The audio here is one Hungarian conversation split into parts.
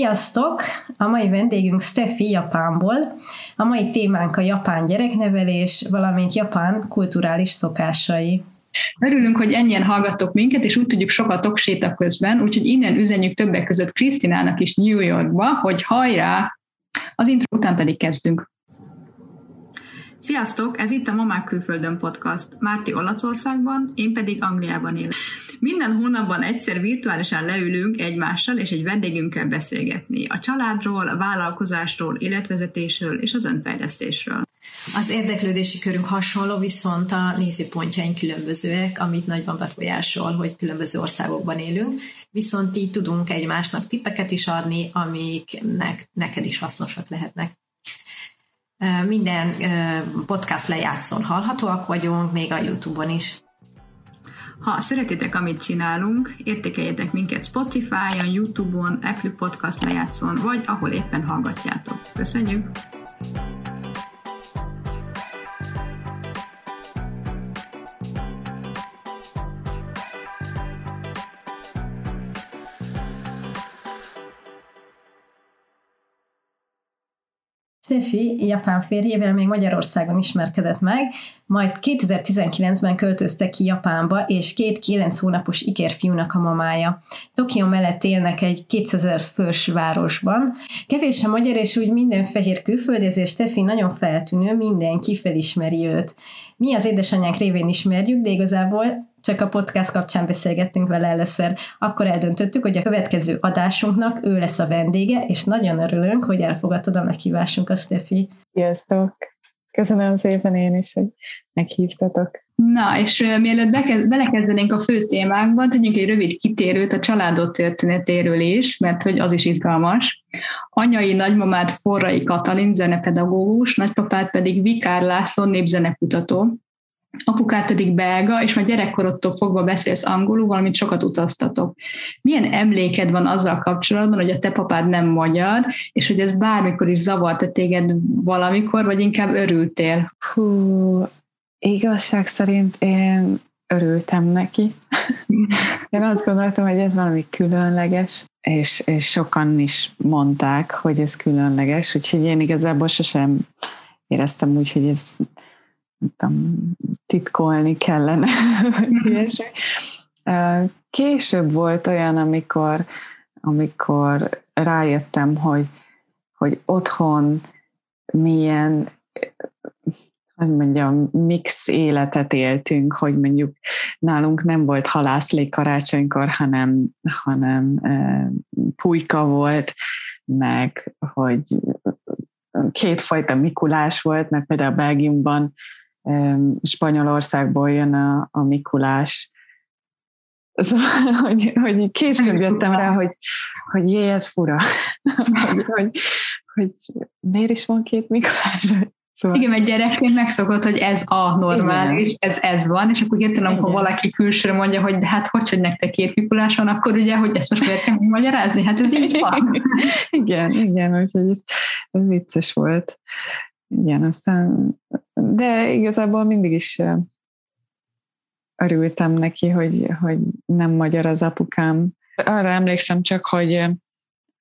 Sziasztok! A mai vendégünk Steffi Japánból. A mai témánk a japán gyereknevelés, valamint japán kulturális szokásai. Örülünk, hogy ennyien hallgattok minket, és úgy tudjuk sokat séta közben, úgyhogy innen üzenjük többek között Krisztinának is New Yorkba, hogy hajrá! Az intro után pedig kezdünk. Sziasztok! Ez itt a Mamák Külföldön podcast. Márti Olaszországban, én pedig Angliában élek. Minden hónapban egyszer virtuálisan leülünk egymással és egy vendégünkkel beszélgetni. A családról, a vállalkozásról, életvezetésről és az önfejlesztésről. Az érdeklődési körünk hasonló, viszont a nézőpontjaink különbözőek, amit nagyban befolyásol, hogy különböző országokban élünk, viszont így tudunk egymásnak tippeket is adni, amiknek neked is hasznosak lehetnek. Minden podcast lejátszón hallhatóak vagyunk, még a YouTube-on is. Ha szeretitek, amit csinálunk, értékeljetek minket Spotify-on, YouTube-on, Apple Podcast lejátszón, vagy ahol éppen hallgatjátok. Köszönjük! Steffi japán férjével még Magyarországon ismerkedett meg, majd 2019-ben költöztek ki Japánba, és két kilenc hónapos ikerfiúnak a mamája. Tokió mellett élnek egy 2000 fős városban. Kevés a magyar, és úgy minden fehér külföldi, ezért Steffi nagyon feltűnő, mindenki felismeri őt. Mi az édesanyánk révén ismerjük, de igazából csak a podcast kapcsán beszélgettünk vele először, akkor eldöntöttük, hogy a következő adásunknak ő lesz a vendége, és nagyon örülünk, hogy elfogadtad a meghívásunk a Stefi. Sziasztok! Köszönöm szépen én is, hogy meghívtatok. Na, és uh, mielőtt bekez, belekezdenénk a fő témákban, tegyünk egy rövid kitérőt a családot történetéről is, mert hogy az is izgalmas. Anyai nagymamát Forrai Katalin zenepedagógus, nagypapát pedig Vikár László népzenekutató apukát pedig belga, és már gyerekkorodtól fogva beszélsz angolul, valamit sokat utaztatok. Milyen emléked van azzal kapcsolatban, hogy a te papád nem magyar, és hogy ez bármikor is zavart téged valamikor, vagy inkább örültél? Hú, igazság szerint én örültem neki. Én azt gondoltam, hogy ez valami különleges, és, és sokan is mondták, hogy ez különleges, úgyhogy én igazából sosem éreztem úgy, hogy ez tudom, titkolni kellene. Később volt olyan, amikor, amikor rájöttem, hogy, hogy otthon milyen hogy mondjam, mix életet éltünk, hogy mondjuk nálunk nem volt halászlék karácsonykor, hanem, hanem pulyka volt, meg hogy kétfajta Mikulás volt, mert például Belgiumban Spanyolországból jön a, a Mikulás. Szóval, hogy, hogy később jöttem rá, hogy, hogy jé, ez fura. hogy, hogy, hogy miért is van két Mikulás? Szóval... Igen, mert gyerekként megszokott, hogy ez a normális, ez ez van, és akkor hirtelen, amikor valaki külsőre mondja, hogy de hát hogy, hogy nektek két Mikulás van, akkor ugye, hogy ezt most miért kell magyarázni? Hát ez így van. igen, igen, úgyhogy ez, ez vicces volt. Igen, aztán, de igazából mindig is örültem neki, hogy, hogy nem magyar az apukám. Arra emlékszem csak, hogy,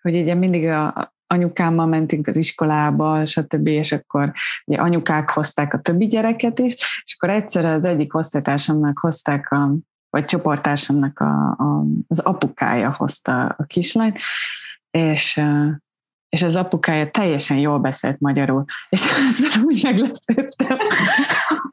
hogy ugye mindig a, anyukámmal mentünk az iskolába, stb., és akkor ugye anyukák hozták a többi gyereket is, és akkor egyszer az egyik osztálytársamnak hozták a, vagy csoporttársamnak a, a, az apukája hozta a kislányt, és és az apukája teljesen jól beszélt magyarul, és ezzel úgy meglepődtem,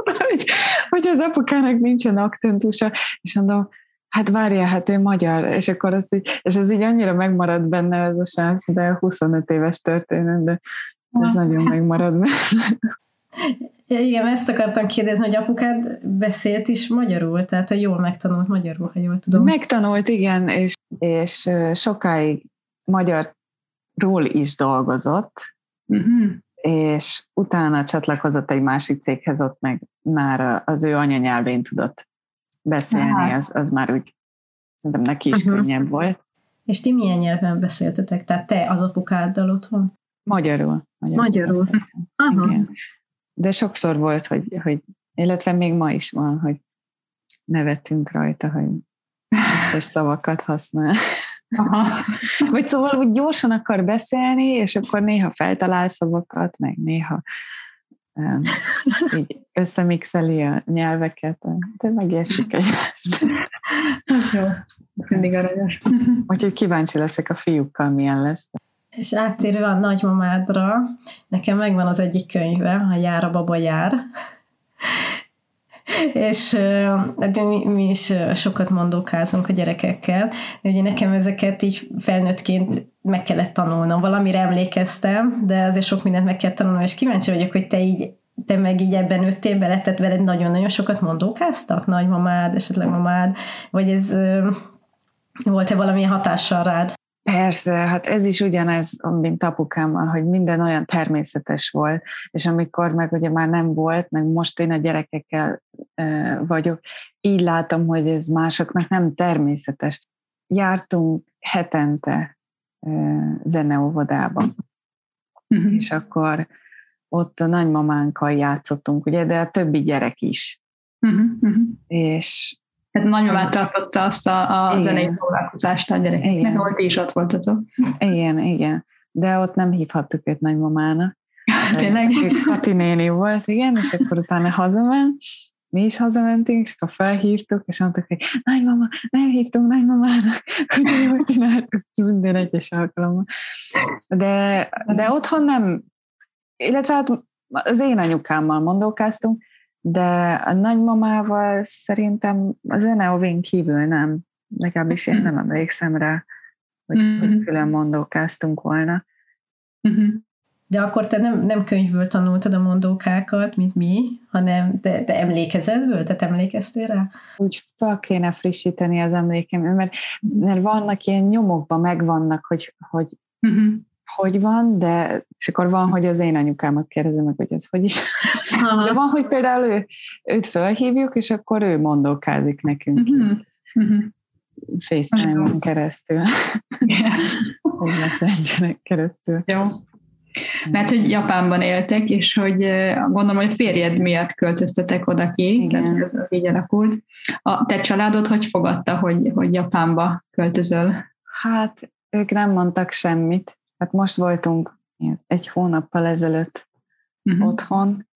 hogy, hogy az apukának nincsen akcentusa, és mondom, hát várja, hát ő magyar, és akkor az így, és ez így annyira megmarad benne ez a sánsz, de 25 éves történet, de ez nagyon megmarad benne. Ja, igen, ezt akartam kérdezni, hogy apukád beszélt is magyarul, tehát a jól megtanult magyarul, ha jól tudom. Megtanult, igen, és, és sokáig magyar ról is dolgozott, uh-huh. és utána csatlakozott egy másik céghez, ott meg már az ő anyanyelvén tudott beszélni, az, az már úgy szerintem neki is uh-huh. könnyebb volt. És ti milyen nyelven beszéltetek? Tehát te az apukáddal otthon? Magyarul. Magyarul. magyarul. Igen. De sokszor volt, hogy, hogy, illetve még ma is van, hogy nevettünk rajta, hogy szavakat használ. Aha. Vagy szóval úgy gyorsan akar beszélni, és akkor néha feltalál szavakat, meg néha um, így összemixeli a nyelveket, de megértsük egymást. Ez jó. Ez mindig aranyos. Úgyhogy kíváncsi leszek a fiúkkal, milyen lesz. És áttérve a nagymamádra, nekem megvan az egyik könyve, a Jár a baba jár, és uh, mi, is sokat mondókázunk a gyerekekkel, de ugye nekem ezeket így felnőttként meg kellett tanulnom. Valamire emlékeztem, de azért sok mindent meg kell tanulnom, és kíváncsi vagyok, hogy te így te meg így ebben nőttél bele, tehát veled nagyon-nagyon sokat mondókáztak, nagymamád, esetleg mamád, vagy ez volt-e valamilyen hatással rád? Persze, hát ez is ugyanez, mint apukámmal, hogy minden olyan természetes volt, és amikor meg ugye már nem volt, meg most én a gyerekekkel vagyok, így látom, hogy ez másoknak nem természetes. Jártunk hetente zeneóvodába, uh-huh. és akkor ott a nagymamánkkal játszottunk, ugye, de a többi gyerek is. Uh-huh, uh-huh. És tehát nagymamát tartotta azt a, a zenei foglalkozást a gyerekeknek, ahol ti is ott voltatok. Igen, igen. De ott nem hívhattuk őt nagymamának. Tényleg? Kati néni volt, igen, és akkor utána hazament, mi is hazamentünk, és akkor felhívtuk, és mondtuk, hogy nagymama, nem hívtunk nagymamának, hogy jól csináltuk minden egyes alkalommal. De, de otthon nem, illetve hát az én anyukámmal mondókáztunk, de a nagymamával szerintem az Eneovin kívül nem, legalábbis én nem emlékszem rá, hogy, mm-hmm. külön mondókáztunk volna. Mm-hmm. De akkor te nem, nem könyvből tanultad a mondókákat, mint mi, hanem te, te emlékezetből? Te emlékeztél rá? Úgy fel kéne frissíteni az emlékem, mert, mert vannak ilyen nyomokban megvannak, hogy, hogy mm-hmm hogy van, de és akkor van, hogy az én anyukámat kérdezem meg, hogy ez hogy is. De van, hogy például ő, őt felhívjuk, és akkor ő mondókázik nekünk. Uh-huh. Uh-huh. FaceTime-on keresztül. Vagy messenger keresztül. Jó. Mert hogy Japánban éltek, és hogy gondolom, hogy férjed miatt költöztetek oda ki, Igen. tehát az, az így alakult. A te családod hogy fogadta, hogy, hogy Japánba költözöl? Hát ők nem mondtak semmit. Hát most voltunk egy hónappal ezelőtt uh-huh. otthon,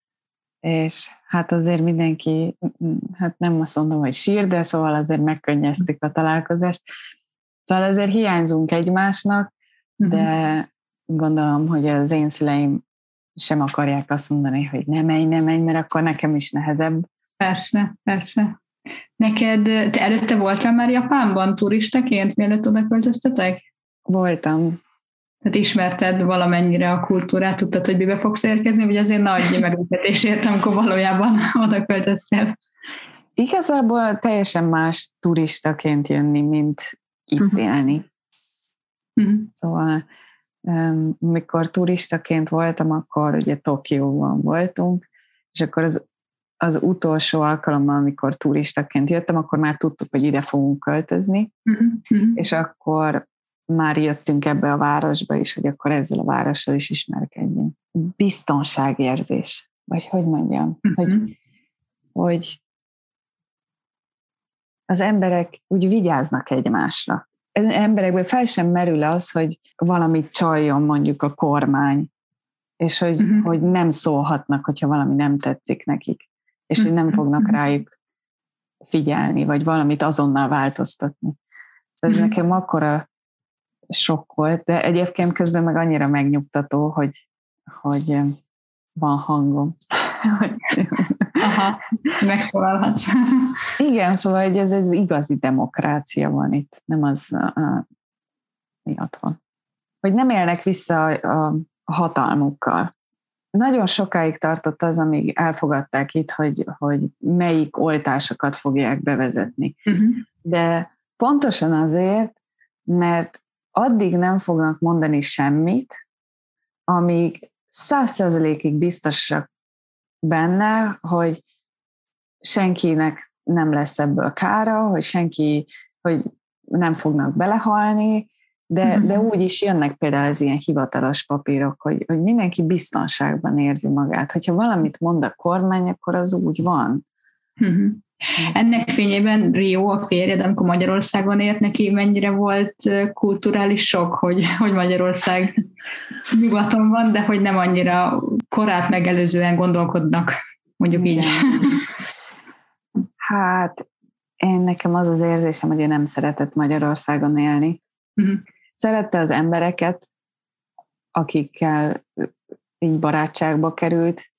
és hát azért mindenki, hát nem azt mondom, hogy sír, de szóval azért megkönnyeztük a találkozást. Szóval azért hiányzunk egymásnak, uh-huh. de gondolom, hogy az én szüleim sem akarják azt mondani, hogy ne menj, ne menj, mert akkor nekem is nehezebb. Persze, persze. Neked, te előtte voltál már Japánban turistaként, mielőtt oda költöztetek? Voltam. Tehát ismerted valamennyire a kultúrát, tudtad, hogy mibe fogsz érkezni, vagy azért nagy meglepetés értem, amikor valójában oda költöztél? Igazából teljesen más turistaként jönni, mint itt uh-huh. élni. Uh-huh. Szóval mikor turistaként voltam, akkor ugye Tokióban voltunk, és akkor az, az utolsó alkalommal, amikor turistaként jöttem, akkor már tudtuk, hogy ide fogunk költözni, uh-huh. és akkor már jöttünk ebbe a városba is, hogy akkor ezzel a várossal is ismerkedjünk. Biztonságérzés, vagy hogy mondjam, uh-huh. hogy, hogy az emberek úgy vigyáznak egymásra. Emberekből fel sem merül az, hogy valamit csaljon mondjuk a kormány, és hogy, uh-huh. hogy nem szólhatnak, hogyha valami nem tetszik nekik, és uh-huh. hogy nem fognak rájuk figyelni, vagy valamit azonnal változtatni. Ez uh-huh. nekem akkora sok volt, de egyébként közben meg annyira megnyugtató, hogy, hogy van hangom. Aha, megszólalhatsz. Igen, szóval hogy ez egy igazi demokrácia van itt, nem az miatt van. Hogy nem élnek vissza a, a hatalmukkal. Nagyon sokáig tartott az, amíg elfogadták itt, hogy, hogy melyik oltásokat fogják bevezetni. Uh-huh. De pontosan azért, mert addig nem fognak mondani semmit, amíg százszerzelékig biztosak benne, hogy senkinek nem lesz ebből kára, hogy senki, hogy nem fognak belehalni, de, mhm. de úgy is jönnek például az ilyen hivatalos papírok, hogy, hogy mindenki biztonságban érzi magát. Hogyha valamit mond a kormány, akkor az úgy van. Uh-huh. Ennek fényében Rio, a férjed, amikor Magyarországon ért neki, mennyire volt kulturális sok, hogy, hogy Magyarország nyugaton van, de hogy nem annyira korát megelőzően gondolkodnak, mondjuk így. Hát én nekem az az érzésem, hogy ő nem szeretett Magyarországon élni. Uh-huh. Szerette az embereket, akikkel így barátságba került,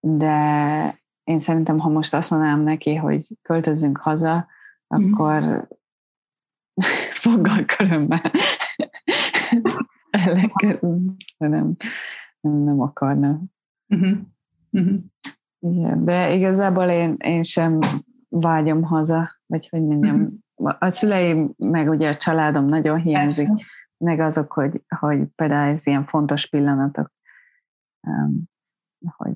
de én szerintem, ha most azt mondanám neki, hogy költözzünk haza, akkor mm. foggal körömmel nem, nem, nem akarna. Uh-huh. Uh-huh. Igen, de igazából én, én sem vágyom haza, vagy hogy mondjam, uh-huh. a szüleim, meg ugye a családom nagyon hiányzik, Persze. meg azok, hogy, hogy például ez ilyen fontos pillanatok, um, hogy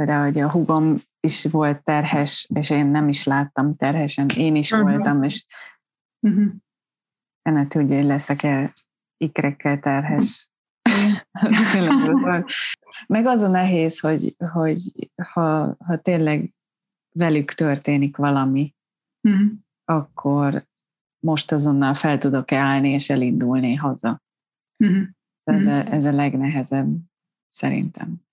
például, hogy a hugom is volt terhes, és én nem is láttam terhesen, én is uh-huh. voltam, és uh-huh. ennek tudja, hogy leszek-e ikrekkel terhes. Uh-huh. Meg az a nehéz, hogy, hogy ha, ha tényleg velük történik valami, uh-huh. akkor most azonnal fel tudok állni és elindulni haza. Uh-huh. Ez, uh-huh. a, ez a legnehezebb szerintem.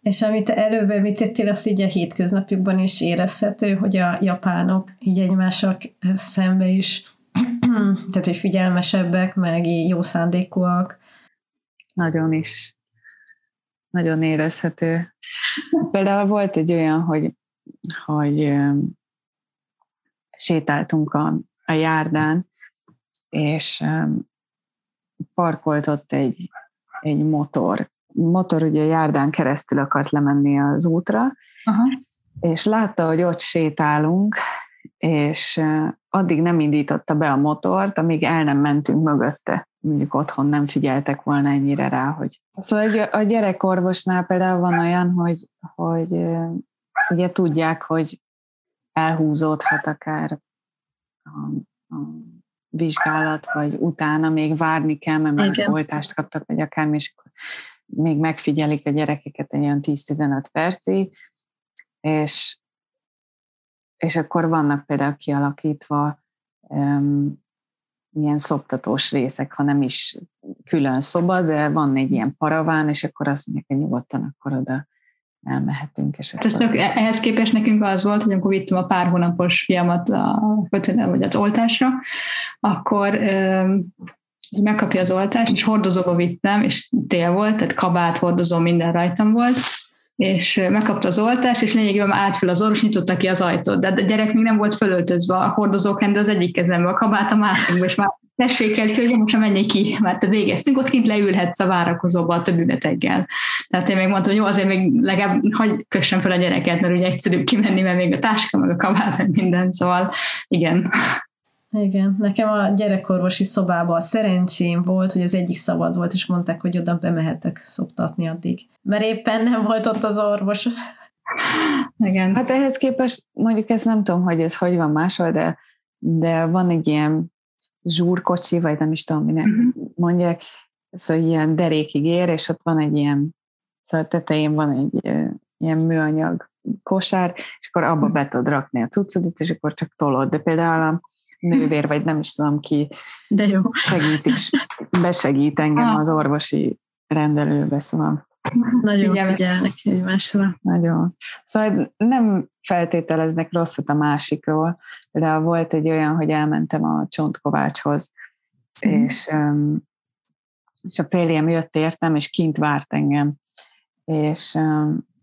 És amit előbb említettél, az így a hétköznapjukban is érezhető, hogy a japánok így egymással szembe is, tehát hogy figyelmesebbek, meg jó szándékúak. Nagyon is. Nagyon érezhető. Például volt egy olyan, hogy, hogy sétáltunk a, a járdán, és parkolt ott egy, egy motor, motor ugye járdán keresztül akart lemenni az útra, Aha. és látta, hogy ott sétálunk, és addig nem indította be a motort, amíg el nem mentünk mögötte. Mondjuk otthon nem figyeltek volna ennyire rá, hogy... Szóval a gyerekorvosnál például van olyan, hogy, hogy ugye tudják, hogy elhúzódhat akár a, a vizsgálat, vagy utána még várni kell, mert már oltást kaptak, vagy akármi, és akkor még megfigyelik a gyerekeket egy olyan 10-15 percig, és, és akkor vannak például kialakítva um, ilyen szoptatós részek, ha nem is külön szoba, de van egy ilyen paraván, és akkor azt mondják, hogy nyugodtan akkor oda elmehetünk. És akkor... Tök, ehhez képest nekünk az volt, hogy amikor vittem a pár hónapos fiamat a, vagy az oltásra, akkor megkapja az oltást, és hordozóba vittem, és tél volt, tehát kabát, hordozó, minden rajtam volt, és megkapta az oltást, és lényegében átfül az orvos, nyitotta ki az ajtót, de a gyerek még nem volt fölöltözve, a hordozókendő az egyik kezembe, a kabát a másikba, és már tessékelt ki, hogy most menjél ki, mert végeztünk, ott kint leülhetsz a várakozóba a többi beteggel. Tehát én még mondtam, hogy jó, azért még legalább hagyj kössem fel a gyereket, mert ugye egyszerűbb kimenni, mert még a táska, meg a kabát, meg minden, szóval igen. Igen, nekem a gyerekorvosi szobában szerencsém volt, hogy az egyik szabad volt, és mondták, hogy oda bemehetek szoptatni addig. Mert éppen nem volt ott az orvos. Igen. Hát ehhez képest mondjuk ezt nem tudom, hogy ez hogy van máshol, de, de van egy ilyen zsúrkocsi, vagy nem is tudom, minek uh-huh. mondják, szóval ilyen derékig ér, és ott van egy ilyen, szóval tetején van egy ilyen műanyag kosár, és akkor abba uh-huh. be tudod rakni a cuccodit, és akkor csak tolod. De például a nővér, vagy nem is tudom ki De jó. segít is, besegít engem ah. az orvosi rendelőbe, szóval nagyon figyelnek, figyelnek egymásra. Nagyon. Szóval nem feltételeznek rosszat a másikról. De volt egy olyan, hogy elmentem a csontkovácshoz, mm. és, és a férjem jött értem, és kint várt engem. És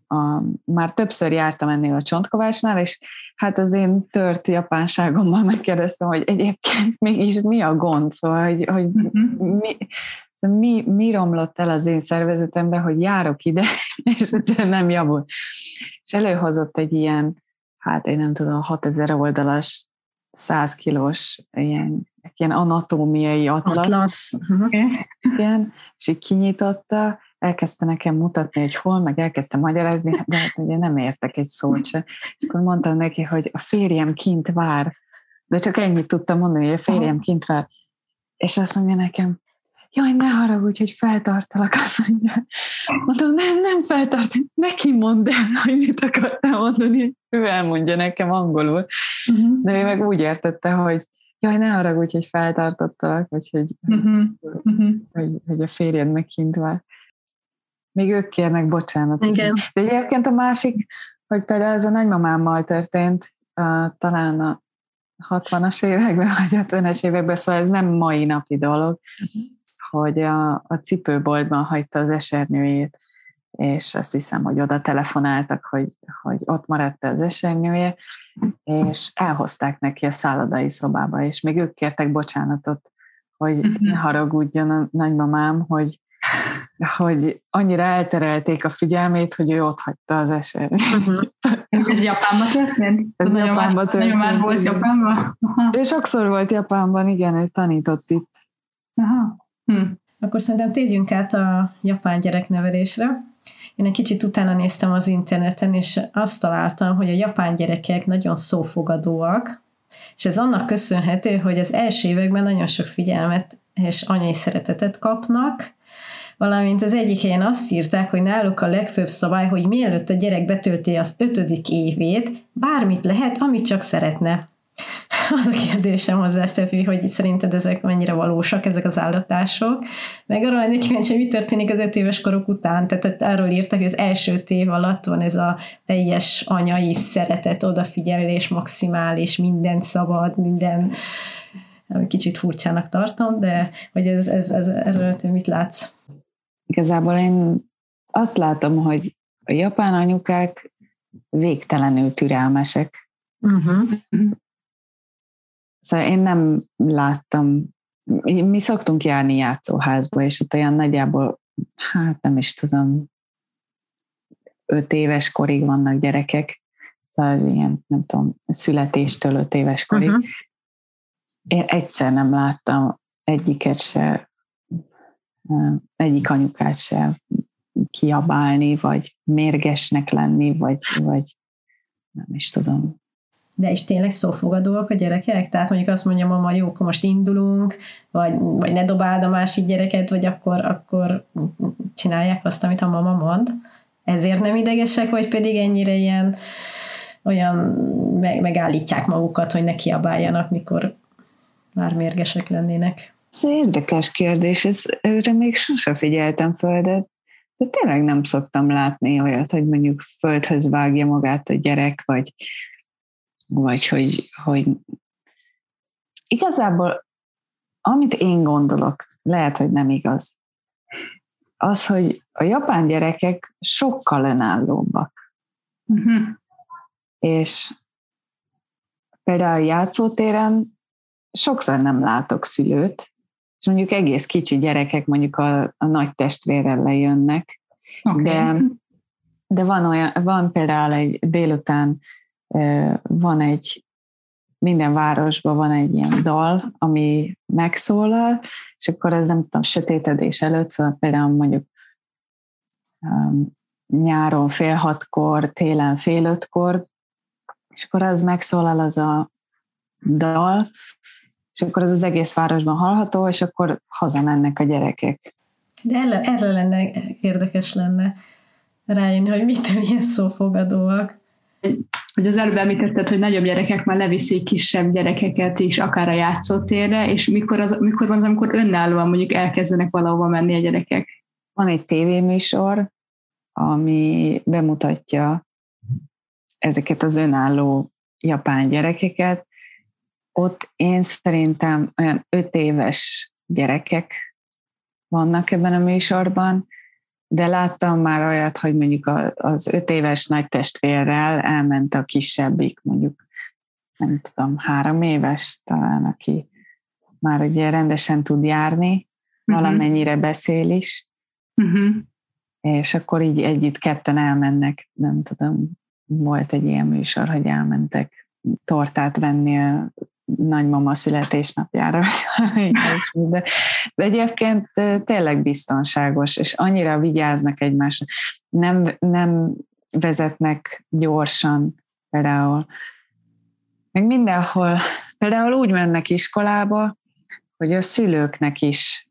a, már többször jártam ennél a csontkovácsnál, és hát az én tört japánságommal megkérdeztem, hogy egyébként mégis mi a gond, szóval, hogy, hogy uh-huh. mi, szóval mi, mi romlott el az én szervezetemben, hogy járok ide, és ez nem javul. És előhozott egy ilyen, hát én nem tudom, 6000 oldalas, 100 kilós ilyen, ilyen anatómiai atlasz. Atlasz. Uh-huh. Igen, és így kinyitotta, elkezdte nekem mutatni, hogy hol, meg elkezdte magyarázni, de hát ugye nem értek egy szót se. És akkor mondtam neki, hogy a férjem kint vár, de csak ennyit tudtam mondani, hogy a férjem kint vár. És azt mondja nekem, jaj, ne haragudj, hogy feltartalak, azt mondja. Mondom, nem, nem feltart, neki mondd el, hogy mit akartál mondani. ő elmondja nekem angolul, uh-huh. de ő meg úgy értette, hogy jaj, ne haragudj, hogy feltartottalak, vagy hogy, uh-huh. Uh-huh. Hogy, hogy a férjed megkint van. Még ők kérnek bocsánatot. Igen. De egyébként a másik, hogy például ez a nagymamámmal történt, uh, talán a 60-as években, vagy 50-es években, szóval ez nem mai napi dolog, hogy a, a cipőboltban hagyta az esernyőjét, és azt hiszem, hogy oda telefonáltak, hogy, hogy ott maradt az esernyője, és elhozták neki a szállodai szobába, és még ők kértek bocsánatot, hogy uh-huh. ne haragudjon a nagymamám, hogy hogy annyira elterelték a figyelmét, hogy ő ott hagyta az eset. Uh-huh. Ez Japánban történt? Ez az Japánban történt. Nagyon már volt Japánban? Ő sokszor volt Japánban, igen, ő tanított itt. Aha. Hm. Akkor szerintem térjünk át a japán gyereknevelésre. Én egy kicsit utána néztem az interneten, és azt találtam, hogy a japán gyerekek nagyon szófogadóak, és ez annak köszönhető, hogy az első években nagyon sok figyelmet és anyai szeretetet kapnak, valamint az egyik helyen azt írták, hogy náluk a legfőbb szabály, hogy mielőtt a gyerek betölti az ötödik évét, bármit lehet, amit csak szeretne. Az a kérdésem hozzá, Stefi, hogy szerinted ezek mennyire valósak, ezek az állatások. Meg arra lennék kíváncsi, hogy mi történik az öt éves korok után. Tehát arról írtak, hogy az első év alatt van ez a teljes anyai szeretet, odafigyelés, maximális, minden szabad, minden kicsit furcsának tartom, de hogy ez, ez, ez erről mit látsz? Igazából én azt látom, hogy a japán anyukák végtelenül türelmesek. Uh-huh. Szóval én nem láttam, mi szoktunk járni játszóházba, és ott olyan nagyjából, hát nem is tudom, öt éves korig vannak gyerekek, szóval ilyen, nem tudom, születéstől öt éves korig. Uh-huh. Én egyszer nem láttam egyiket se, egyik anyukát se kiabálni, vagy mérgesnek lenni, vagy, vagy nem is tudom, de is tényleg szófogadóak a gyerekek? Tehát mondjuk azt mondja mama, jó, akkor most indulunk, vagy, vagy ne dobáld a másik gyereket, vagy akkor, akkor csinálják azt, amit a mama mond. Ezért nem idegesek, vagy pedig ennyire ilyen olyan meg, megállítják magukat, hogy ne kiabáljanak, mikor már mérgesek lennének. Ez érdekes kérdés, ez, őre még sose figyeltem föl, de, de tényleg nem szoktam látni olyat, hogy mondjuk földhöz vágja magát a gyerek, vagy, vagy hogy, hogy igazából amit én gondolok, lehet, hogy nem igaz, az, hogy a japán gyerekek sokkal önállóbbak. Uh-huh. És például a játszótéren sokszor nem látok szülőt, és mondjuk egész kicsi gyerekek mondjuk a, a nagy testvérrel lejönnek, okay. de, de van, olyan, van például egy délután van egy, minden városban van egy ilyen dal, ami megszólal, és akkor ez nem tudom, sötétedés előtt, szóval például mondjuk um, nyáron fél hatkor, télen fél ötkor, és akkor az megszólal az a dal, és akkor ez az egész városban hallható, és akkor hazamennek a gyerekek. De erre, erre lenne érdekes lenne rájönni, hogy mitől ilyen szófogadóak hogy az előbb említetted, hogy nagyobb gyerekek már leviszik kisebb gyerekeket is, akár a játszótérre, és mikor, az, mikor van az, amikor önállóan mondjuk elkezdenek valahova menni a gyerekek? Van egy tévéműsor, ami bemutatja ezeket az önálló japán gyerekeket. Ott én szerintem olyan öt éves gyerekek vannak ebben a műsorban, de láttam már olyat, hogy mondjuk az öt éves nagy testvérrel elment a kisebbik, mondjuk nem tudom, három éves talán, aki már ugye rendesen tud járni, uh-huh. valamennyire beszél is, uh-huh. és akkor így együtt ketten elmennek, nem tudom, volt egy ilyen műsor, hogy elmentek tortát venni a nagymama születésnapjára, de, de egyébként tényleg biztonságos, és annyira vigyáznak egymásra. Nem, nem vezetnek gyorsan például. Meg mindenhol, például úgy mennek iskolába, hogy a szülőknek is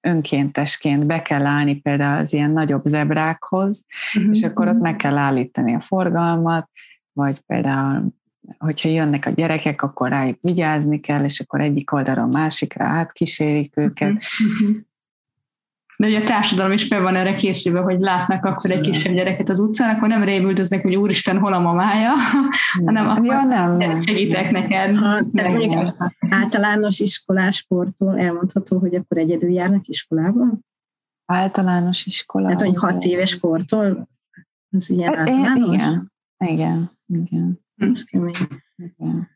önkéntesként be kell állni például az ilyen nagyobb zebrákhoz, uh-huh. és akkor ott meg kell állítani a forgalmat, vagy például hogyha jönnek a gyerekek, akkor rájuk vigyázni kell, és akkor egyik oldalon másikra átkísérik őket. Uh-huh. De ugye a társadalom is fel van erre készülve, hogy látnak akkor egy kisebb gyereket az utcán, akkor nem révüldöznek, hogy úristen, hol a mamája, hanem akkor ja, nem, segítek neked. Ha, nem, általános iskolásportól elmondható, hogy akkor egyedül járnak iskolába? Általános iskola. Hát, hogy hat éves sportol, az ilyen e, általános? Igen, igen, igen. Ez kemény. Igen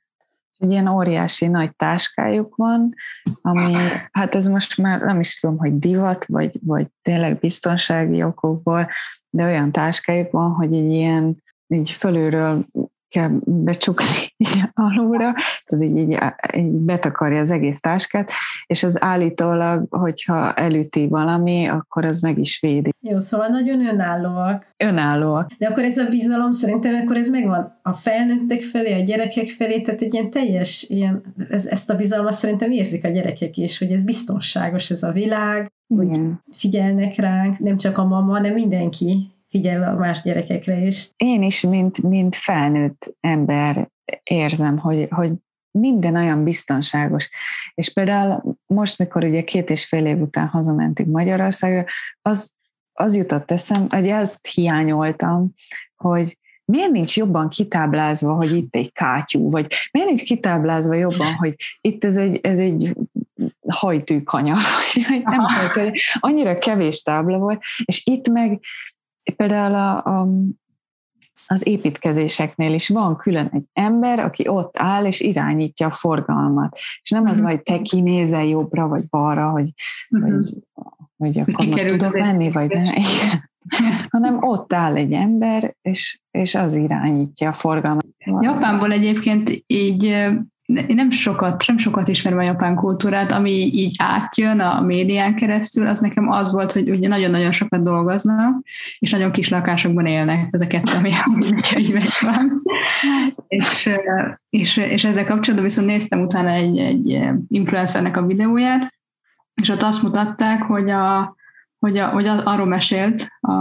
egy ilyen óriási nagy táskájuk van, ami, hát ez most már nem is tudom, hogy divat, vagy, vagy tényleg biztonsági okokból, de olyan táskájuk van, hogy egy ilyen így fölülről kell becsukni így alulra, tehát így, így, így betakarja az egész táskát, és az állítólag, hogyha elüti valami, akkor az meg is védi. Jó, szóval nagyon önállóak. Önállóak. De akkor ez a bizalom szerintem akkor ez megvan a felnőttek felé, a gyerekek felé, tehát egy ilyen teljes, ilyen, ez, ezt a bizalmat szerintem érzik a gyerekek is, hogy ez biztonságos ez a világ, Igen. hogy figyelnek ránk, nem csak a mama, hanem mindenki figyel a más gyerekekre is. Én is, mint, mint felnőtt ember érzem, hogy, hogy minden olyan biztonságos. És például most, mikor ugye két és fél év után hazamentünk Magyarországra, az, az jutott eszem, hogy ezt hiányoltam, hogy miért nincs jobban kitáblázva, hogy itt egy kátyú, vagy miért nincs kitáblázva jobban, hogy itt ez egy, ez egy hajtűkanya, vagy nem tudom, hogy annyira kevés tábla volt, és itt meg például a, a, az építkezéseknél is van külön egy ember, aki ott áll és irányítja a forgalmat. És nem az, mhm. hogy te kinézel jobbra vagy balra, hogy, uh-huh. hogy, hogy akkor most tudok menni, vagy nem. hanem ott áll egy ember, és, és az irányítja a forgalmat. Japánból egyébként így én nem sokat, nem sokat ismerem a japán kultúrát, ami így átjön a médián keresztül, az nekem az volt, hogy ugye nagyon-nagyon sokat dolgoznak, és nagyon kis lakásokban élnek, ez a kettő, ami így megvan. és, és, és ezzel kapcsolatban viszont néztem utána egy, egy influencernek a videóját, és ott azt mutatták, hogy, a, hogy, a, hogy arról mesélt a,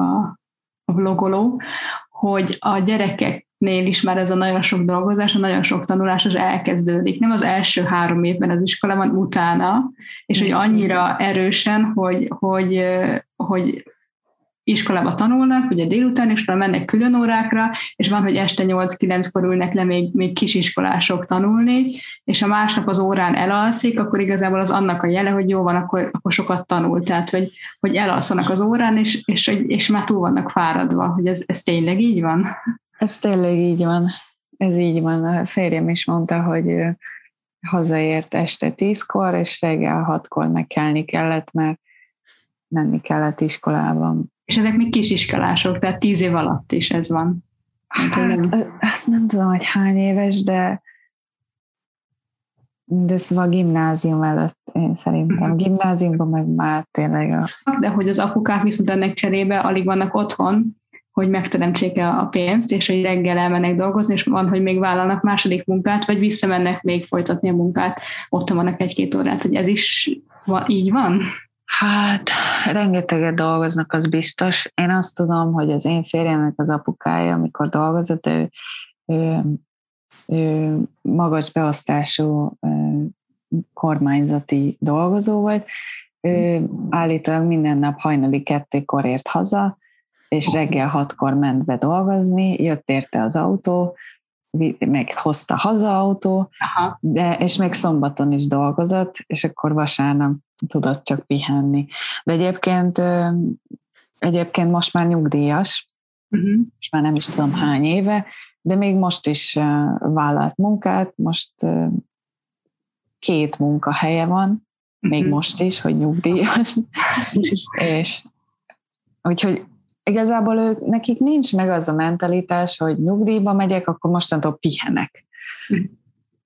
a vlogoló, hogy a gyerekek nél is már ez a nagyon sok dolgozás, a nagyon sok tanulás az elkezdődik. Nem az első három évben az iskolában, utána, és hogy annyira erősen, hogy, hogy, hogy iskolába tanulnak, ugye délután, és mennek külön órákra, és van, hogy este 8-9-kor ülnek le még, még kisiskolások tanulni, és ha másnap az órán elalszik, akkor igazából az annak a jele, hogy jó van, akkor, akkor sokat tanul. Tehát, hogy, hogy elalszanak az órán, és, és, és már túl vannak fáradva, hogy ez, ez tényleg így van. Ez tényleg így van. Ez így van. A férjem is mondta, hogy hazaért este tízkor, és reggel hatkor megkelni kellett, mert menni kellett iskolában. És ezek még kisiskolások, tehát tíz év alatt is ez van. Hát, azt nem tudom, hogy hány éves, de de szóval a gimnázium előtt, én szerintem. Mhm. gimnáziumban meg már tényleg a... De hogy az apukák viszont ennek cserébe alig vannak otthon, hogy megteremtsék a pénzt, és hogy reggel elmennek dolgozni, és van, hogy még vállalnak második munkát, vagy visszamennek még folytatni a munkát, ott vannak egy-két órát, hogy ez is van, így van? Hát, rengeteget dolgoznak, az biztos. Én azt tudom, hogy az én férjemnek az apukája, amikor dolgozott, ő, ő, ő magas beosztású kormányzati dolgozó volt. Ő állítólag minden nap hajnali kettékor ért haza, és reggel hatkor ment be dolgozni, jött érte az autó, meg hozta haza autó, Aha. de, és még szombaton is dolgozott, és akkor vasárnap tudott csak pihenni. De egyébként, egyébként most már nyugdíjas, uh-huh. és már nem is tudom hány éve, de még most is vállalt munkát, most két munkahelye van, még uh-huh. most is, hogy nyugdíjas, és úgyhogy igazából ők, nekik nincs meg az a mentalitás, hogy nyugdíjba megyek, akkor mostantól pihenek. Mm.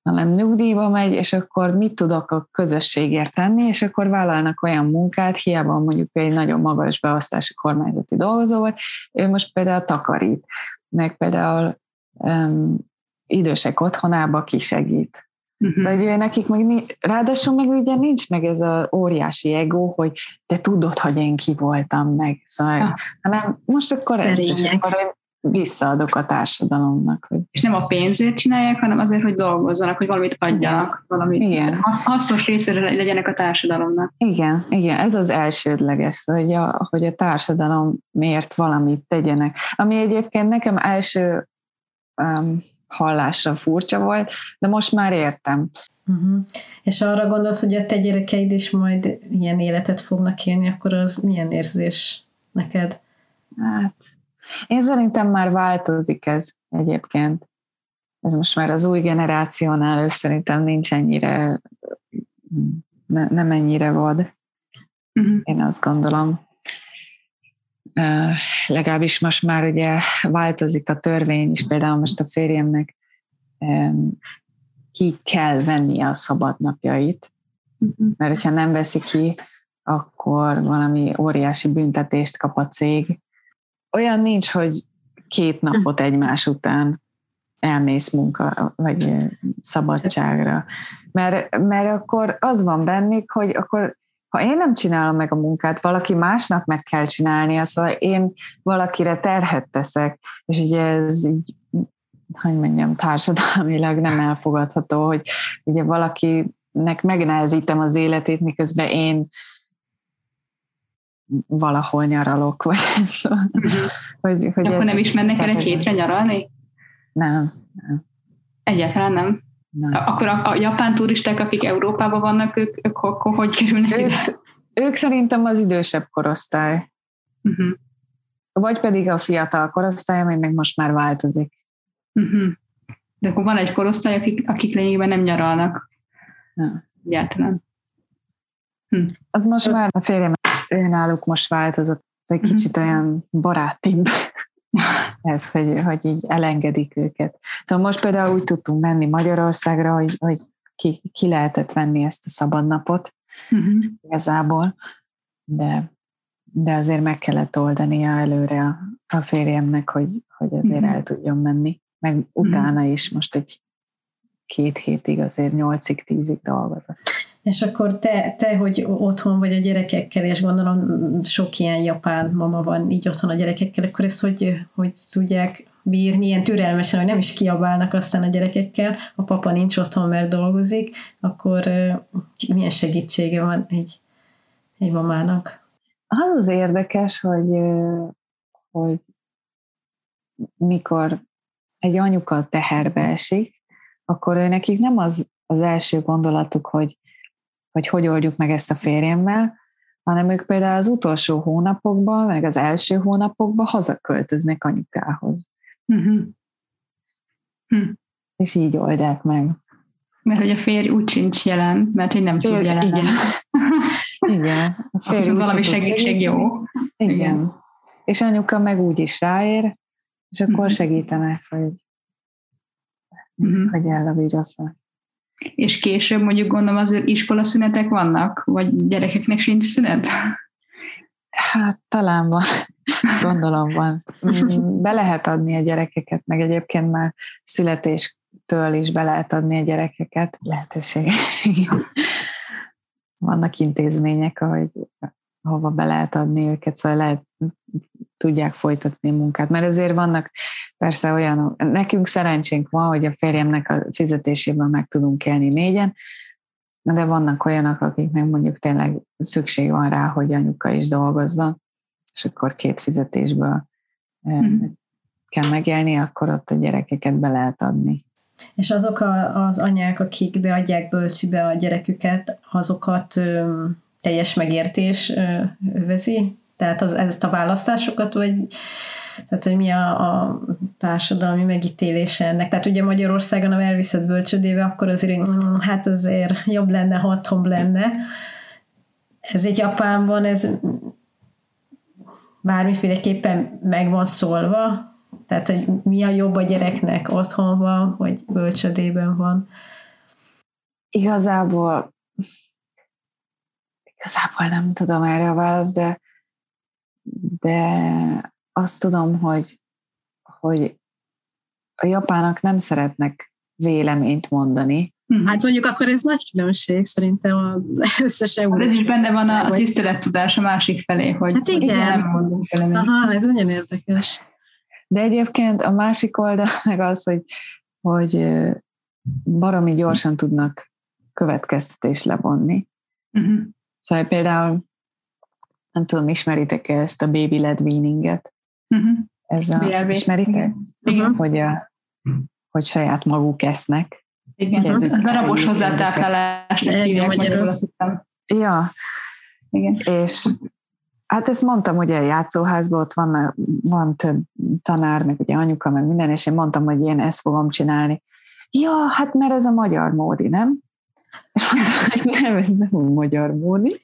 Hanem nyugdíjba megy, és akkor mit tudok a közösségért tenni, és akkor vállalnak olyan munkát, hiába mondjuk egy nagyon magas beosztási kormányzati dolgozó volt, ő most például takarít, meg például um, idősek otthonába kisegít. Uh-huh. Szóval hogy nekik meg, ráadásul meg ugye nincs meg ez az óriási ego, hogy te tudod, hogy én ki voltam meg. Szóval, ja. hanem most akkor akkor visszaadok a társadalomnak. Hogy... És nem a pénzért csinálják, hanem azért, hogy dolgozzanak, hogy valamit adjanak, valamit igen. hasznos részére legyenek a társadalomnak. Igen, igen, ez az elsődleges, hogy a, hogy a társadalom miért valamit tegyenek. Ami egyébként nekem első um, hallásra furcsa volt, de most már értem. Uh-huh. És arra gondolsz, hogy a te gyerekeid is majd ilyen életet fognak élni, akkor az milyen érzés neked? Hát, én szerintem már változik ez egyébként. Ez most már az új generációnál ez szerintem nincs ennyire, ne, nem ennyire vad. Uh-huh. Én azt gondolom. Legalábbis most már ugye változik a törvény is, például most a férjemnek ki kell vennie a szabadnapjait, uh-huh. mert hogyha nem veszi ki, akkor valami óriási büntetést kap a cég, olyan nincs, hogy két napot egymás után elmész munka, vagy szabadságra. Mert, mert akkor az van bennük, hogy akkor ha én nem csinálom meg a munkát, valaki másnak meg kell csinálnia, szóval én valakire terhet teszek, és ugye ez így, hogy mondjam, társadalmilag nem elfogadható, hogy ugye valakinek megnehezítem az életét, miközben én valahol nyaralok, vagy szóval, hogy, hogy Akkor nem is mennek el egy hétre nyaralni? Nem, nem. Egyáltalán nem? Nem. Akkor a, a japán turisták, akik Európában vannak, ők, ők akkor hogy kerülnek ők, ők szerintem az idősebb korosztály. Uh-huh. Vagy pedig a fiatal korosztály, ami meg most már változik. Uh-huh. De akkor van egy korosztály, akik, akik lényegében nem nyaralnak. Ja. Egyáltalán. Hm. Hát most már a férjem ő náluk most változott, egy mhm. kicsit olyan barátibb ez, hogy, hogy így elengedik őket. Szóval most például úgy tudtunk menni Magyarországra, hogy, hogy ki, ki lehetett venni ezt a szabadnapot uh-huh. igazából, de, de azért meg kellett oldania előre a, a férjemnek, hogy, hogy azért uh-huh. el tudjon menni. Meg utána uh-huh. is most egy két hétig, azért nyolcig, tízig dolgozott. És akkor te, te, hogy otthon vagy a gyerekekkel, és gondolom sok ilyen japán mama van így otthon a gyerekekkel, akkor ezt hogy, hogy tudják bírni, ilyen türelmesen, hogy nem is kiabálnak aztán a gyerekekkel, a papa nincs otthon, mert dolgozik, akkor milyen segítsége van egy, egy mamának? Az az érdekes, hogy, hogy mikor egy anyuka teherbe esik, akkor ő nekik nem az az első gondolatuk, hogy hogy hogy oldjuk meg ezt a férjemmel, hanem ők például az utolsó hónapokban, meg az első hónapokban hazaköltöznek anyukához. Uh-huh. Hm. És így oldják meg. Mert hogy a férj úgy sincs jelen, mert hogy nem férj, tud jelen. Igen. igen. A férj úgy valami segítség jó. Igen. igen. És anyuka meg úgy is ráér, és akkor uh-huh. segítenek, hogy, uh-huh. hogy el a vírusszal és később mondjuk gondolom azért iskolaszünetek vannak, vagy gyerekeknek sincs szünet? Hát talán van, gondolom van. Be lehet adni a gyerekeket, meg egyébként már születéstől is be lehet adni a gyerekeket. Lehetőség. Vannak intézmények, ahogy hova be lehet adni őket, szóval lehet, tudják folytatni a munkát. Mert azért vannak persze olyan, nekünk szerencsénk van, hogy a férjemnek a fizetésében meg tudunk élni négyen, de vannak olyanok, akiknek mondjuk tényleg szükség van rá, hogy anyuka is dolgozzon, és akkor két fizetésből mm. kell megélni, akkor ott a gyerekeket be lehet adni. És azok a, az anyák, akik beadják bölcsibe a gyereküket, azokat ö, teljes megértés ö, övezi? Tehát az, ezt a választásokat, vagy tehát, hogy mi a, a társadalmi megítélése ennek. Tehát ugye Magyarországon, ha elviszed bölcsödébe, akkor azért, hogy mm, hát azért jobb lenne, ha otthon lenne. Ez egy Japánban, ez bármiféleképpen meg van szólva, tehát, hogy mi a jobb a gyereknek, otthon van, vagy bölcsödében van. Igazából igazából nem tudom erre a választ, de, de azt tudom, hogy, hogy a japának nem szeretnek véleményt mondani, Uh-huh. Hát mondjuk akkor ez nagy különbség szerintem az összes EU. Ez is benne van a, a tisztelettudás a másik felé, hogy hát igen. nem mondunk el. Aha, ez nagyon érdekes. De egyébként a másik oldal meg az, hogy, hogy baromi gyorsan tudnak következtetés levonni. Uh-huh. Szóval például nem tudom, ismeritek-e ezt a baby led weaninget? Uh-huh. Ez a, BLB. ismeritek? Igen. Hogy, a, hogy saját maguk esznek. Igen, ez a darabos hozzátáplálásra hívják magyarul, azt hiszem. Ja, Igen. és hát ezt mondtam ugye a játszóházban, ott van, van több tanár, meg ugye anyuka, meg minden, és én mondtam, hogy én ezt fogom csinálni. Ja, hát mert ez a magyar módi, nem? És mondtam, hogy nem, ez nem a magyar módi.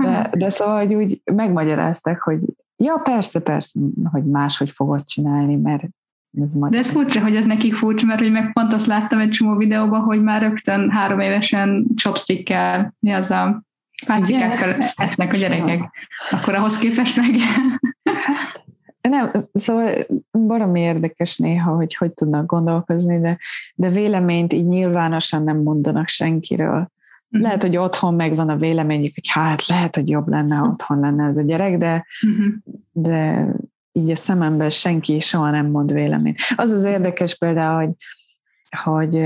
De, de szóval, hogy úgy megmagyarázták, hogy ja, persze, persze, hogy máshogy fogod csinálni, mert ez magyar. De ez furcsa, hogy ez nekik furcsa, mert hogy meg pont azt láttam egy csomó videóban, hogy már rögtön három évesen chopstickkel, mi az a pácikákkal esznek a gyerekek. Akkor ahhoz képest meg... Nem, szóval baromi érdekes néha, hogy hogy tudnak gondolkozni, de, de véleményt így nyilvánosan nem mondanak senkiről. Uh-huh. Lehet, hogy otthon megvan a véleményük, hogy hát lehet, hogy jobb lenne, ha otthon lenne ez a gyerek, de, uh-huh. de így a szememben senki soha nem mond véleményt. Az az érdekes például, hogy, hogy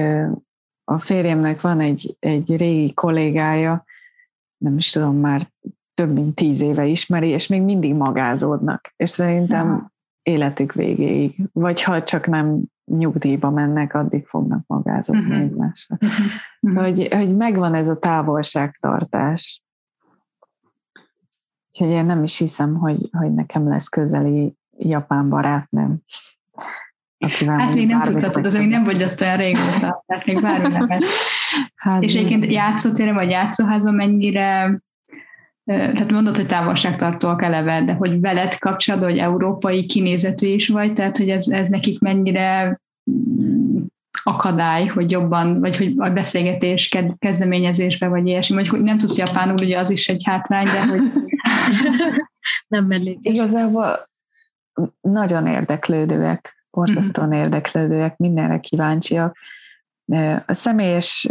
a férjemnek van egy, egy régi kollégája, nem is tudom, már több mint tíz éve ismeri, és még mindig magázódnak. És szerintem ja. életük végéig, vagy ha csak nem nyugdíjba mennek, addig fognak magázódni uh-huh. egymásra. Uh-huh. Szóval, hogy, hogy megvan ez a távolságtartás. Úgyhogy én nem is hiszem, hogy, hogy nekem lesz közeli japán barátnőm. Akivel hát még nem tudhatod, az még nem vagy ott olyan régóta, tehát még bármi lehet. Hát És egyébként játszótérem vagy játszóházban mennyire tehát mondod, hogy távolságtartóak eleve, de hogy veled kapcsolatban, hogy európai kinézetű is vagy, tehát hogy ez, ez nekik mennyire mm, akadály, hogy jobban, vagy hogy a beszélgetés kezdeményezésbe, vagy ilyesmi, vagy hogy nem tudsz japánul, ugye az is egy hátrány, de hogy... nem mellékes. Igazából nagyon érdeklődőek, borzasztóan mm-hmm. érdeklődőek, mindenre kíváncsiak. A személyes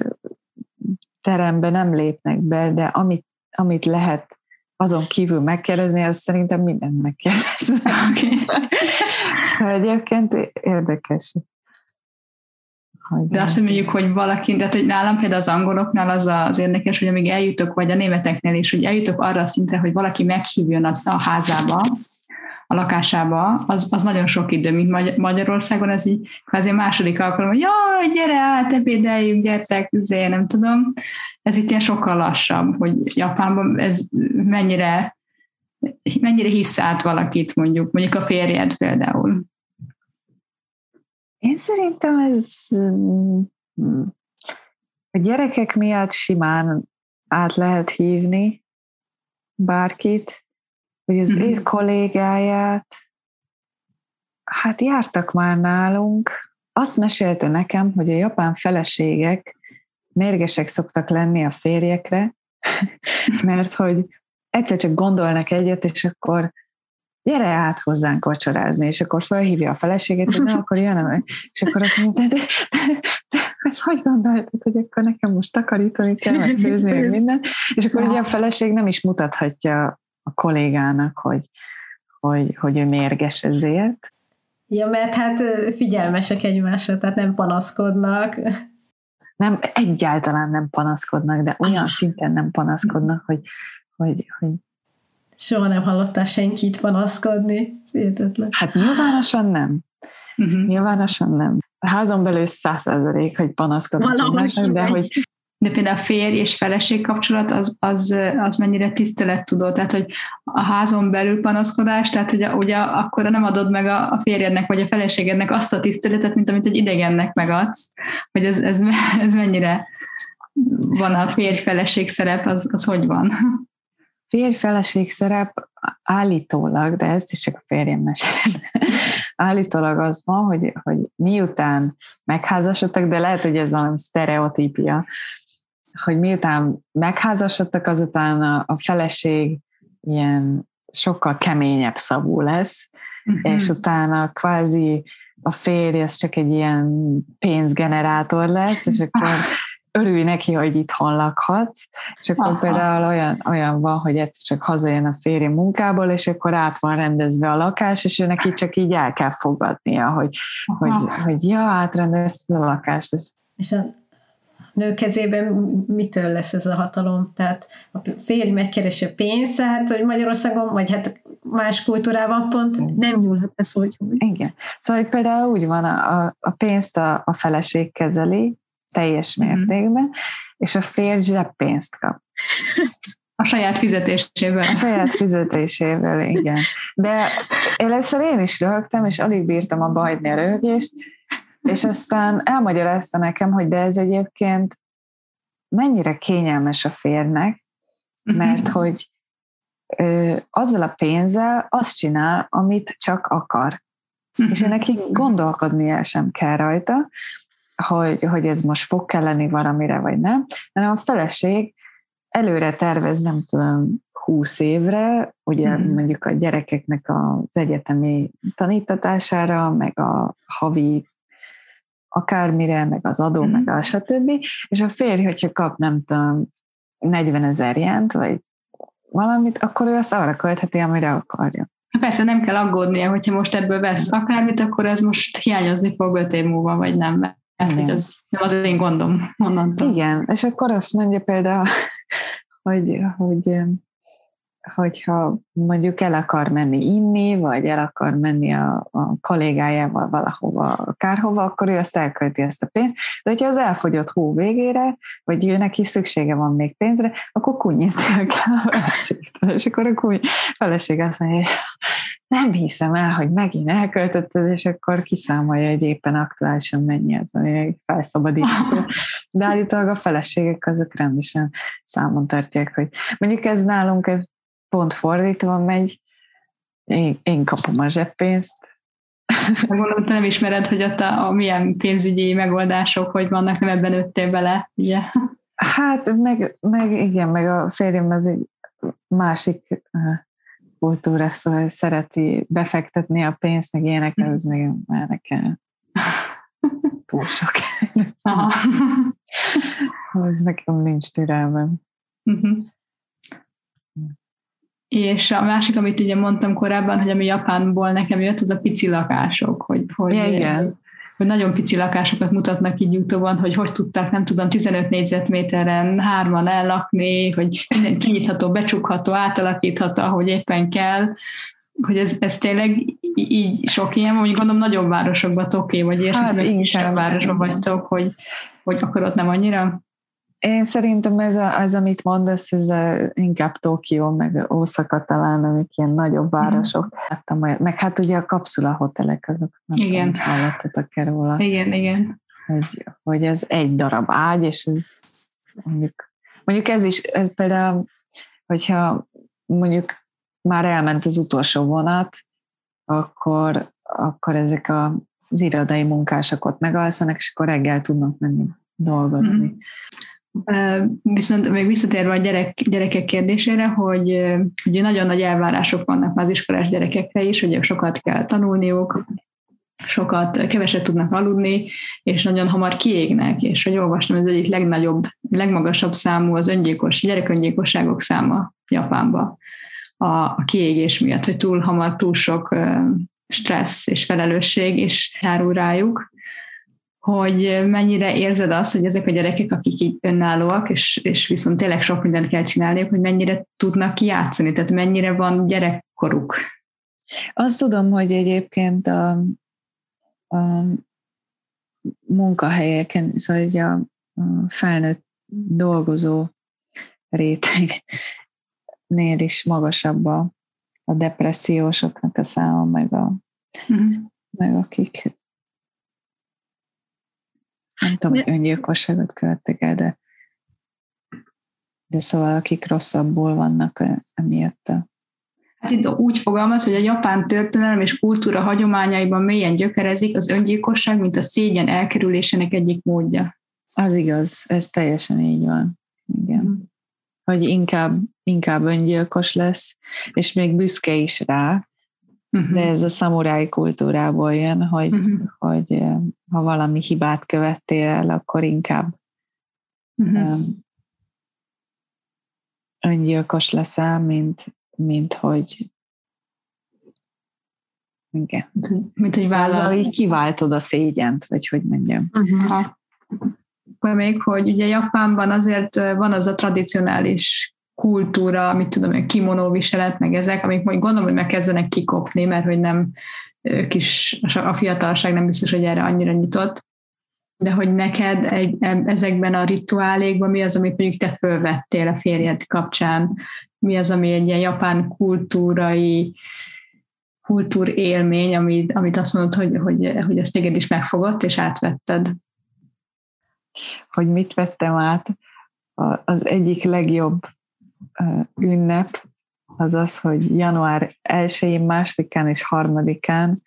terembe nem lépnek be, de amit, amit lehet azon kívül megkérdezni, az szerintem mindent megkérdeznek. Okay. szóval egyébként érdekes. Hogy De azt mondjuk, hogy valaki, tehát hogy nálam például az angoloknál az az érdekes, hogy amíg eljutok, vagy a németeknél is, hogy eljutok arra a szintre, hogy valaki meghívjon a, a házába, a lakásába, az, az nagyon sok idő, mint Magyarországon, ez így kvázi a második alkalom, hogy jaj, gyere át, ebédeljünk, gyertek, azért nem tudom. Ez itt ilyen sokkal lassabb, hogy Japánban ez mennyire, mennyire hisz át valakit, mondjuk, mondjuk a férjed például. Én szerintem ez a gyerekek miatt simán át lehet hívni bárkit, hogy az mm-hmm. ő kollégáját, hát jártak már nálunk, azt mesélte nekem, hogy a japán feleségek mérgesek szoktak lenni a férjekre, mert hogy egyszer csak gondolnak egyet, és akkor gyere át hozzánk vacsorázni, és akkor felhívja a feleséget, hogy na, akkor jön, és akkor azt mondja, de, de, de, de ezt hogy gondoltad, hogy akkor nekem most takarítani kell, meg főzni, meg minden, és akkor ugye a feleség nem is mutathatja a kollégának, hogy, hogy, hogy ő mérges ezért. Ja, mert hát figyelmesek egymásra, tehát nem panaszkodnak. Nem, egyáltalán nem panaszkodnak, de olyan szinten nem panaszkodnak, hogy, hogy, hogy Soha nem hallottál senkit panaszkodni. Hihetetlen. Hát nyilvánosan nem. Uh-huh. Nyilvánosan nem. A házon belül százszerzelék, hogy panaszkodnak, de hogy de például a férj és feleség kapcsolat az, az, az mennyire tisztelettudó, tehát hogy a házon belül panaszkodás, tehát hogy ugye akkor nem adod meg a, a férjednek vagy a feleségednek azt a tiszteletet, mint amit egy idegennek megadsz, hogy ez, ez, ez mennyire van a férj-feleség szerep, az, az hogy van? Férj-feleség szerep állítólag, de ezt is csak a férjem mesél, állítólag az van, hogy, hogy miután megházasodtak, de lehet, hogy ez valami sztereotípia, hogy miután megházasodtak, azután a, a feleség ilyen sokkal keményebb szabú lesz, uh-huh. és utána kvázi a férj az csak egy ilyen pénzgenerátor lesz, és akkor örülj neki, hogy itthon lakhatsz, és akkor Aha. például olyan, olyan van, hogy egyszer csak hazajön a férje munkából, és akkor át van rendezve a lakás, és ő neki csak így el kell fogadnia, hogy, hogy, hogy ja, átrendezte a lakást. És a nő kezében mitől lesz ez a hatalom? Tehát a férj megkeresi a pénzt, hát, hogy Magyarországon, vagy hát más kultúrában pont nem nyúlhat ez, hogy... Igen. Szóval hogy például úgy van, a, a pénzt a, a feleség kezeli, teljes mhm. mértékben, mm. és a férj zseppénzt kap. A saját fizetéséből. A saját fizetéséből, igen. De először én is röhögtem, és alig bírtam a bajni a röhögést, és aztán elmagyarázta nekem, hogy de ez egyébként mennyire kényelmes a férnek, mhm. mert hogy ö, azzal a pénzzel azt csinál, amit csak akar. És mhm. neki gondolkodnia sem kell rajta, hogy, hogy ez most fog kelleni valamire, vagy nem, hanem a feleség előre tervez, nem tudom, húsz évre, ugye mm. mondjuk a gyerekeknek az egyetemi tanítatására, meg a havi akármire, meg az adó, mm. meg a stb. És a férj, hogyha kap, nem tudom, 40 ezer jent, vagy valamit, akkor ő azt arra költheti, amire akarja. Persze nem kell aggódnia, hogyha most ebből vesz akármit, akkor ez most hiányozni fog öt év múlva, vagy nem. Hát, hogy ez nem az én gondom onnantól. Igen, és akkor azt mondja például, hogy, hogy hogyha mondjuk el akar menni inni, vagy el akar menni a, a kollégájával valahova, akárhova, akkor ő azt elkölti ezt a pénzt. De hogyha az elfogyott hó végére, vagy ő neki szüksége van még pénzre, akkor kunyiznia kell a. És akkor a kuny, feleség azt mondja, hogy nem hiszem el, hogy megint elköltötted, és akkor kiszámolja, hogy éppen aktuálisan mennyi az, ami felszabadítható. De állítólag a feleségek azok rendesen számon tartják, hogy mondjuk ez nálunk, ez pont fordítva megy, én, én kapom a zseppénzt. Gondolom, nem ismered, hogy ott a, a milyen pénzügyi megoldások, hogy vannak, nem ebben öttél bele, ugye? Hát, meg, meg igen, meg a férjem az egy másik kultúra, szóval szereti befektetni a pénzt, meg ilyenek, az meg már nekem túl sok. Ez nekem nincs türelmem. Uh-huh. És a másik, amit ugye mondtam korábban, hogy ami Japánból nekem jött, az a pici lakások, hogy, hogy, ja, igen. hogy nagyon pici lakásokat mutatnak így youtube hogy hogy tudtak, nem tudom, 15 négyzetméteren hárman ellakni, hogy minden kinyitható, becsukható, átalakítható, ahogy éppen kell, hogy ez, ez tényleg így sok ilyen, hogy gondolom nagyobb városokban Toké, vagy és hát, inkább városban vagytok, hogy, hogy akkor ott nem annyira? Én szerintem ez, a, az, amit mondasz, ez a, inkább Tokió, meg Osaka talán, amik ilyen nagyobb mhm. városok. Mm. Láttam meg hát ugye a kapszula hotelek, azok nem igen. tudom, hallattatok-e róla. Igen, igen. Hogy, hogy ez egy darab ágy, és ez mondjuk, mondjuk ez is, ez például, hogyha mondjuk már elment az utolsó vonat, akkor, akkor ezek a, az irodai munkások ott megalszanak, és akkor reggel tudnak menni dolgozni. Mm. Viszont még visszatérve a gyerek, gyerekek kérdésére, hogy, hogy nagyon nagy elvárások vannak az iskolás gyerekekre is, hogy sokat kell tanulniuk, sokat, keveset tudnak aludni, és nagyon hamar kiégnek, és hogy olvastam, ez egyik legnagyobb, legmagasabb számú az öngyilkos, gyereköngyilkosságok száma Japánban a, a kiégés miatt, hogy túl hamar, túl sok stressz és felelősség is járul rájuk hogy mennyire érzed azt, hogy ezek a gyerekek, akik így önállóak, és, és viszont tényleg sok mindent kell csinálniuk, hogy mennyire tudnak játszani, tehát mennyire van gyerekkoruk? Azt tudom, hogy egyébként a, a munkahelyeken, szóval hogy a, a felnőtt dolgozó rétegnél is magasabb a, a depressziósoknak a száma, meg, a, uh-huh. meg akik nem tudom, hogy öngyilkosságot követtek el, de, de szóval akik rosszabbul vannak emiatt Hát itt úgy fogalmaz, hogy a japán történelem és kultúra hagyományaiban mélyen gyökerezik az öngyilkosság, mint a szégyen elkerülésének egyik módja. Az igaz, ez teljesen így van. Igen. Mm. Hogy inkább, inkább öngyilkos lesz, és még büszke is rá, uh-huh. de ez a szamuráj kultúrából jön, hogy, uh-huh. hogy ha valami hibát követtél el, akkor inkább uh-huh. um, öngyilkos leszel, mint, mint hogy igen. Mint hogy vállal. Így kiváltod a szégyent, vagy hogy mondjam. Uh-huh. Még, hogy ugye Japánban azért van az a tradicionális kultúra, mit tudom, a kimonó viselet, meg ezek, amik majd gondolom, hogy megkezdenek kikopni, mert hogy nem ők is, a fiatalság nem biztos, hogy erre annyira nyitott, de hogy neked egy, ezekben a rituálékban mi az, amit mondjuk te fölvettél a férjed kapcsán, mi az, ami egy ilyen japán kultúrai kultúr élmény, amit, amit azt mondod, hogy, hogy, hogy ezt téged is megfogott, és átvetted. Hogy mit vettem át? Az egyik legjobb ünnep az az, hogy január 1-én, másodikán és harmadikán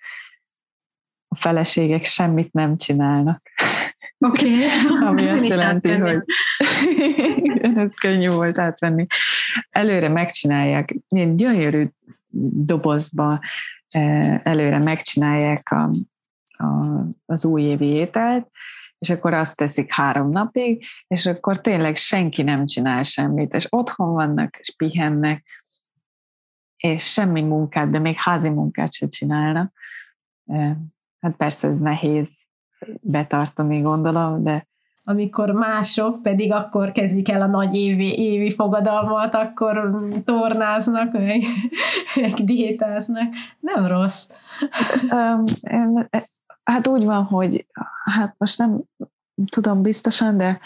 a feleségek semmit nem csinálnak. Oké. Okay. Ami azt jelenti, hogy ez könnyű volt átvenni. Előre megcsinálják, ilyen gyönyörű dobozba előre megcsinálják a, a, az újévi ételt, és akkor azt teszik három napig, és akkor tényleg senki nem csinál semmit, és otthon vannak, és pihennek, és semmi munkát, de még házi munkát se csinálnak. Hát persze ez nehéz betartani, gondolom, de amikor mások pedig akkor kezdik el a nagy évi, évi fogadalmat, akkor tornáznak, meg, meg diétáznak. Nem rossz. Hát úgy van, hogy hát most nem tudom biztosan, de,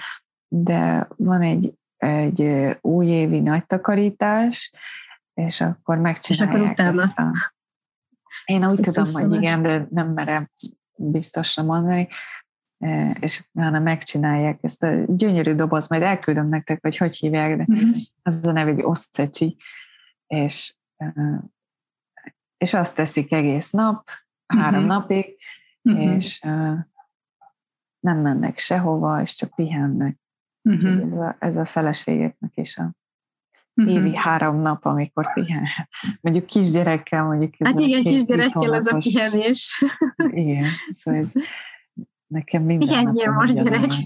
de van egy, egy újévi nagy takarítás, és akkor megcsinálják és akkor ezt a... Én úgy tudom, hogy igen, de nem merem biztosra mondani, és utána megcsinálják ezt a gyönyörű doboz, majd elküldöm nektek, vagy hogy hívják, de uh-huh. az a neve, hogy oszceci, és, és azt teszik egész nap, három uh-huh. napig, uh-huh. és nem mennek sehova, és csak pihennek. Uh-huh. Ez, a, ez a feleségeknek is a uh-huh. évi három nap, amikor pihenhet. Mondjuk kisgyerekkel, mondjuk... Ez hát igen, kisgyerekkel ez a pihenés. Igen, szóval ez, nekem minden Pihenjél most, gyerek!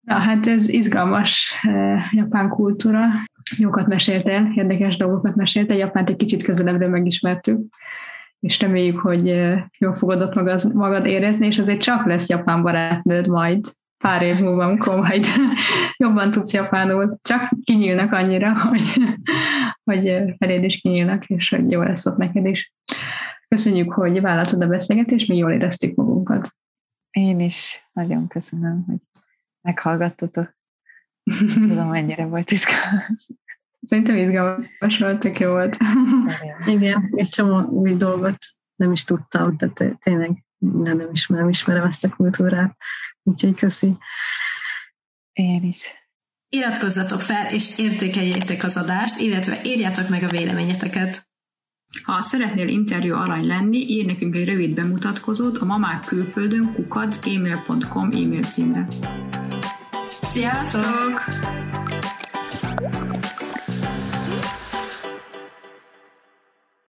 Na, hát ez izgalmas japán kultúra jókat meséltél, érdekes dolgokat meséltél, Japánt egy kicsit közelebbről megismertük, és reméljük, hogy jól fogod ott magad, magad érezni, és azért csak lesz japán barátnőd majd pár év múlva, amikor majd jobban tudsz japánul, csak kinyílnak annyira, hogy, hogy feléd is kinyílnak, és hogy jó lesz ott neked is. Köszönjük, hogy vállaltad a beszélgetést, mi jól éreztük magunkat. Én is nagyon köszönöm, hogy meghallgattatok. Tudom, mennyire volt izgalmas. Szerintem izgalmas volt, tök jó volt. Igen, egy csomó új dolgot nem is tudtam, tehát tényleg nem, nem ismerem, ismerem ezt a kultúrát. Úgyhogy köszi. Én is. Iratkozzatok fel, és értékeljétek az adást, illetve írjátok meg a véleményeteket. Ha szeretnél interjú arany lenni, ír nekünk egy rövid bemutatkozót a mamák külföldön kukac e-mail.com e-mail címre. Sziasztok!